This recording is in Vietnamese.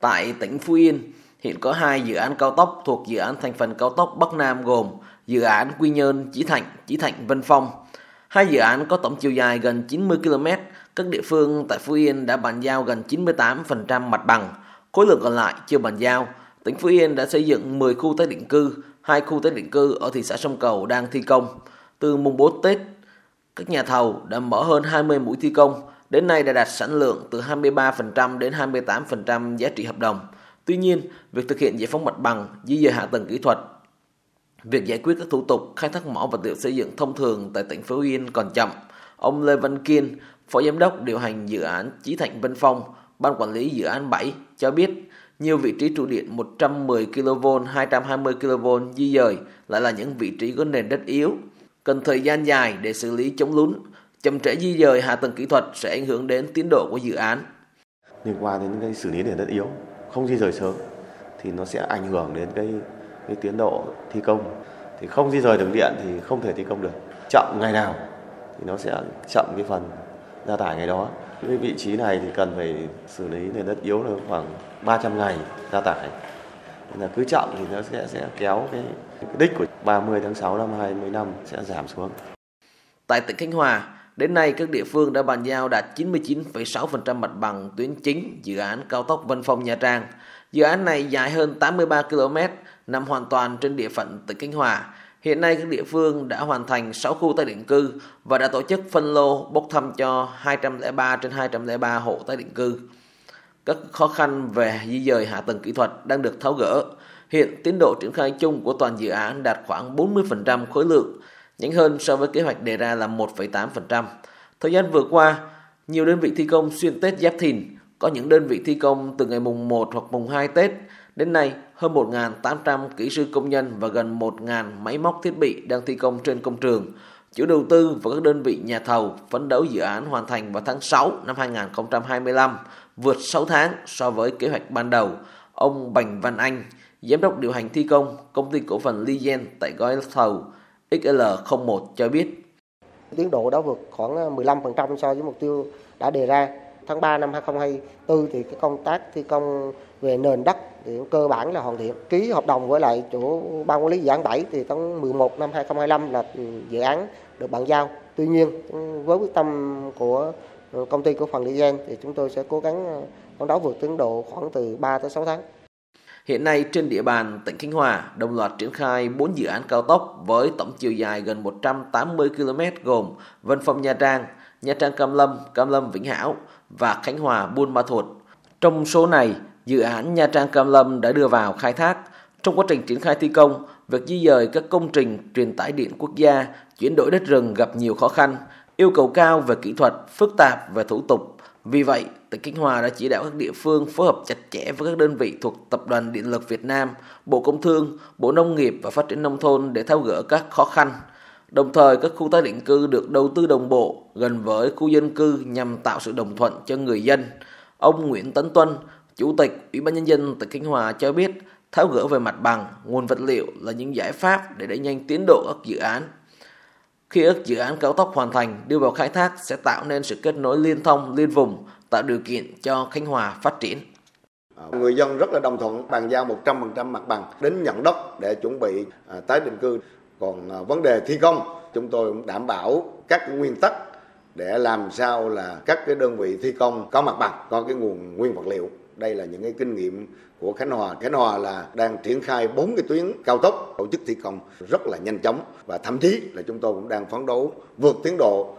Tại tỉnh Phú Yên, hiện có hai dự án cao tốc thuộc dự án thành phần cao tốc Bắc Nam gồm dự án Quy Nhơn, Chí Thạnh, Chí Thạnh, Vân Phong. Hai dự án có tổng chiều dài gần 90 km, các địa phương tại Phú Yên đã bàn giao gần 98% mặt bằng, khối lượng còn lại chưa bàn giao. Tỉnh Phú Yên đã xây dựng 10 khu tái định cư, hai khu tái định cư ở thị xã Sông Cầu đang thi công. Từ mùng 4 Tết, các nhà thầu đã mở hơn 20 mũi thi công, đến nay đã đạt sản lượng từ 23% đến 28% giá trị hợp đồng. Tuy nhiên, việc thực hiện giải phóng mặt bằng, di dời hạ tầng kỹ thuật, việc giải quyết các thủ tục khai thác mỏ vật liệu xây dựng thông thường tại tỉnh Phú Yên còn chậm. Ông Lê Văn Kiên, Phó Giám đốc điều hành dự án Chí Thạnh Vân Phong, Ban Quản lý Dự án 7 cho biết nhiều vị trí trụ điện 110 kV, 220 kV di dời lại là những vị trí có nền đất yếu, cần thời gian dài để xử lý chống lún. Chậm trễ di dời hạ tầng kỹ thuật sẽ ảnh hưởng đến tiến độ của dự án. Liên quan đến cái xử lý nền đất yếu, không di rời sớm thì nó sẽ ảnh hưởng đến cái cái tiến độ thi công. Thì không di rời đường điện thì không thể thi công được. Chậm ngày nào thì nó sẽ chậm cái phần gia tải ngày đó. Cái vị trí này thì cần phải xử lý nền đất yếu là khoảng 300 ngày gia tải. Nên là cứ chậm thì nó sẽ sẽ kéo cái, cái đích của 30 tháng 6 năm 2025 sẽ giảm xuống. Tại tỉnh Khánh Hòa, đến nay các địa phương đã bàn giao đạt 99,6% mặt bằng tuyến chính dự án cao tốc Vân Phong Nha Trang. Dự án này dài hơn 83 km, nằm hoàn toàn trên địa phận tỉnh Khánh Hòa. Hiện nay các địa phương đã hoàn thành 6 khu tái định cư và đã tổ chức phân lô bốc thăm cho 203 trên 203 hộ tái định cư. Các khó khăn về di dời hạ tầng kỹ thuật đang được tháo gỡ. Hiện tiến độ triển khai chung của toàn dự án đạt khoảng 40% khối lượng, nhanh hơn so với kế hoạch đề ra là 1,8%. Thời gian vừa qua, nhiều đơn vị thi công xuyên Tết Giáp Thìn, có những đơn vị thi công từ ngày mùng 1 hoặc mùng 2 Tết. Đến nay, hơn 1.800 kỹ sư công nhân và gần 1.000 máy móc thiết bị đang thi công trên công trường. Chủ đầu tư và các đơn vị nhà thầu phấn đấu dự án hoàn thành vào tháng 6 năm 2025, vượt 6 tháng so với kế hoạch ban đầu. Ông Bành Văn Anh, Giám đốc điều hành thi công công ty cổ phần Ligen tại gói thầu XL01 cho biết. Tiến độ đã vượt khoảng à, 15% so với mục tiêu đã đề ra. Tháng 3 năm 2024 thì cái công tác thi công về nền đất thì cơ bản là hoàn thiện. Ký hợp đồng với lại chủ ban quản lý dự án 7 thì tháng 11 năm 2025 là ừ, dự án được bàn giao. Tuy nhiên ừ, với quyết tâm của ừ, công ty cổ phần Ligen thì chúng tôi sẽ cố gắng à, phấn đấu vượt tiến độ khoảng từ 3 tới 6 tháng. Hiện nay trên địa bàn tỉnh Khánh Hòa đồng loạt triển khai 4 dự án cao tốc với tổng chiều dài gần 180 km gồm Vân Phong Nha Trang, Nha Trang Cam Lâm, Cam Lâm Vĩnh Hảo và Khánh Hòa Buôn Ma Thuột. Trong số này, dự án Nha Trang Cam Lâm đã đưa vào khai thác. Trong quá trình triển khai thi công, việc di dời các công trình truyền tải điện quốc gia, chuyển đổi đất rừng gặp nhiều khó khăn, yêu cầu cao về kỹ thuật, phức tạp về thủ tục. Vì vậy, tỉnh Khánh Hòa đã chỉ đạo các địa phương phối hợp chặt chẽ với các đơn vị thuộc Tập đoàn Điện lực Việt Nam, Bộ Công Thương, Bộ Nông nghiệp và Phát triển Nông thôn để tháo gỡ các khó khăn. Đồng thời, các khu tái định cư được đầu tư đồng bộ gần với khu dân cư nhằm tạo sự đồng thuận cho người dân. Ông Nguyễn Tấn Tuân, Chủ tịch Ủy ban Nhân dân tỉnh Khánh Hòa cho biết tháo gỡ về mặt bằng, nguồn vật liệu là những giải pháp để đẩy nhanh tiến độ các dự án. Khi ước dự án cao tốc hoàn thành đưa vào khai thác sẽ tạo nên sự kết nối liên thông, liên vùng, tạo điều kiện cho Khánh Hòa phát triển. À, người dân rất là đồng thuận bàn giao 100% mặt bằng đến nhận đất để chuẩn bị à, tái định cư. Còn à, vấn đề thi công, chúng tôi cũng đảm bảo các nguyên tắc để làm sao là các cái đơn vị thi công có mặt bằng, có cái nguồn nguyên vật liệu. Đây là những cái kinh nghiệm của Khánh Hòa. Khánh Hòa là đang triển khai bốn cái tuyến cao tốc tổ chức thi công rất là nhanh chóng và thậm chí là chúng tôi cũng đang phấn đấu vượt tiến độ